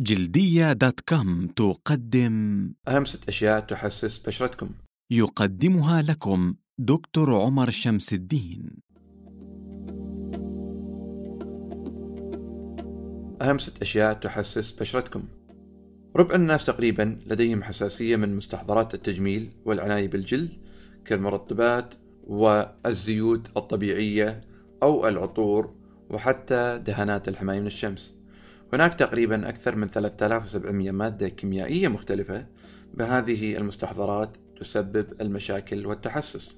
جلدية دوت كوم تقدم. أهم ست أشياء تحسس بشرتكم. يقدمها لكم دكتور عمر شمس الدين. أهم ست أشياء تحسس بشرتكم. ربع الناس تقريبا لديهم حساسية من مستحضرات التجميل والعناية بالجلد كالمرطبات والزيوت الطبيعية أو العطور وحتى دهانات الحماية من الشمس. هناك تقريبا أكثر من 3700 مادة كيميائية مختلفة بهذه المستحضرات تسبب المشاكل والتحسس.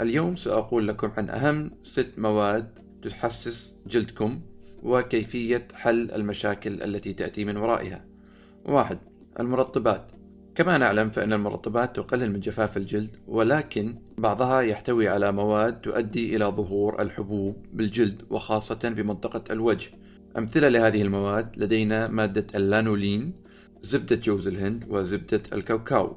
اليوم سأقول لكم عن أهم ست مواد تحسس جلدكم وكيفية حل المشاكل التي تأتي من ورائها. واحد المرطبات. كما نعلم فإن المرطبات تقلل من جفاف الجلد ولكن بعضها يحتوي على مواد تؤدي إلى ظهور الحبوب بالجلد وخاصة في منطقة الوجه. أمثلة لهذه المواد لدينا مادة اللانولين زبدة جوز الهند وزبدة الكاكاو.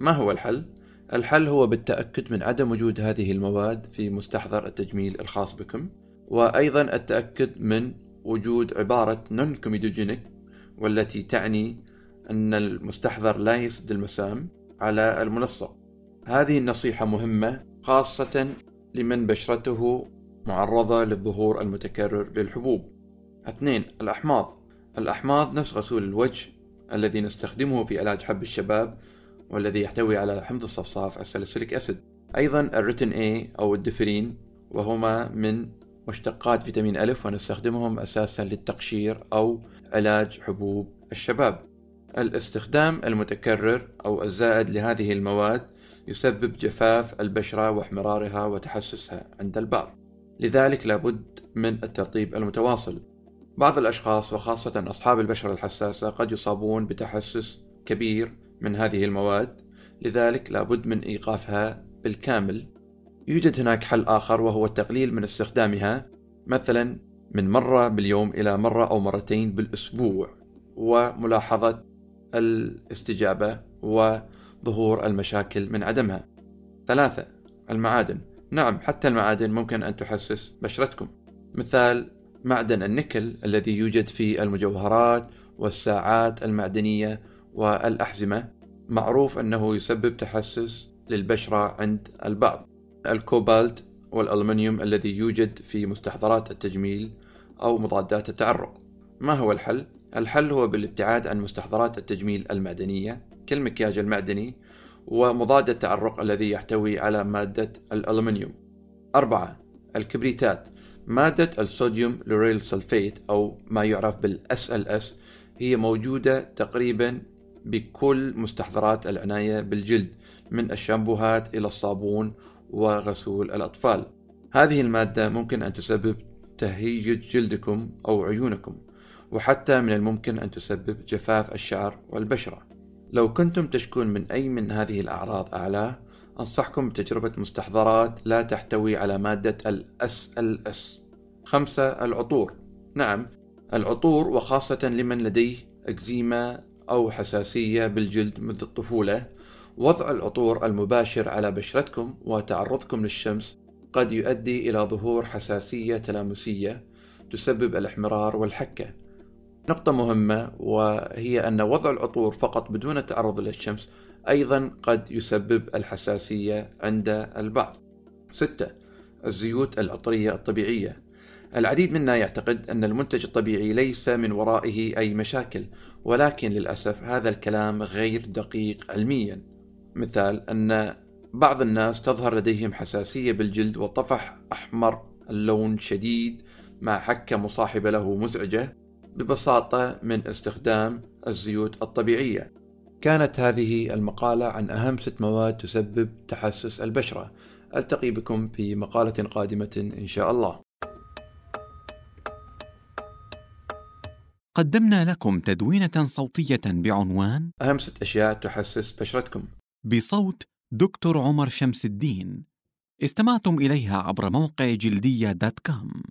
ما هو الحل؟ الحل هو بالتأكد من عدم وجود هذه المواد في مستحضر التجميل الخاص بكم وأيضا التأكد من وجود عبارة non-comedogenic والتي تعني أن المستحضر لا يسد المسام على الملصق. هذه النصيحة مهمة خاصة لمن بشرته معرضة للظهور المتكرر للحبوب. اثنين الأحماض. الأحماض نفس غسول الوجه الذي نستخدمه في علاج حب الشباب والذي يحتوي على حمض الصفصاف الساليسيليك أسيد. أيضا الريتين A أو الدفرين وهما من مشتقات فيتامين ألف ونستخدمهم أساسا للتقشير أو علاج حبوب الشباب. الاستخدام المتكرر أو الزائد لهذه المواد يسبب جفاف البشرة واحمرارها وتحسسها عند البعض. لذلك لابد من الترطيب المتواصل. بعض الأشخاص وخاصة أصحاب البشرة الحساسة قد يصابون بتحسس كبير من هذه المواد لذلك لابد من إيقافها بالكامل. يوجد هناك حل آخر وهو التقليل من استخدامها مثلا من مرة باليوم إلى مرة أو مرتين بالأسبوع وملاحظة الاستجابة وظهور المشاكل من عدمها. ثلاثة المعادن. نعم حتى المعادن ممكن أن تحسس بشرتكم. مثال معدن النيكل الذي يوجد في المجوهرات والساعات المعدنية والأحزمة. معروف أنه يسبب تحسس للبشرة عند البعض. الكوبالت والألمنيوم الذي يوجد في مستحضرات التجميل أو مضادات التعرق. ما هو الحل؟ الحل هو بالابتعاد عن مستحضرات التجميل المعدنية كالمكياج المعدني ومضاد التعرق الذي يحتوي على مادة الألمنيوم. أربعة الكبريتات. مادة الصوديوم لوريل سلفيت أو ما يعرف بال SLS هي موجودة تقريبا بكل مستحضرات العناية بالجلد من الشامبوهات إلى الصابون وغسول الأطفال. هذه المادة ممكن أن تسبب تهيج جلدكم أو عيونكم وحتى من الممكن أن تسبب جفاف الشعر والبشرة. لو كنتم تشكون من أي من هذه الأعراض أعلاه أنصحكم بتجربة مستحضرات لا تحتوي على مادة ال SLS خمسة العطور. نعم العطور وخاصة لمن لديه أكزيما أو حساسية بالجلد منذ الطفولة. وضع العطور المباشر على بشرتكم وتعرضكم للشمس قد يؤدي إلى ظهور حساسية تلامسية تسبب الاحمرار والحكة. نقطة مهمة وهي أن وضع العطور فقط بدون التعرض للشمس أيضا قد يسبب الحساسية عند البعض. ستة الزيوت العطرية الطبيعية. العديد منا يعتقد أن المنتج الطبيعي ليس من ورائه أي مشاكل ولكن للأسف هذا الكلام غير دقيق علميا. مثال أن بعض الناس تظهر لديهم حساسية بالجلد وطفح أحمر اللون شديد مع حكة مصاحبة له مزعجة. ببساطة من استخدام الزيوت الطبيعية. كانت هذه المقالة عن أهم ست مواد تسبب تحسس البشرة. ألتقي بكم في مقالة قادمة إن شاء الله. قدمنا لكم تدوينة صوتية بعنوان أهم ست أشياء تحسس بشرتكم. بصوت دكتور عمر شمس الدين. استمعتم إليها عبر موقع جلدية دوت كوم.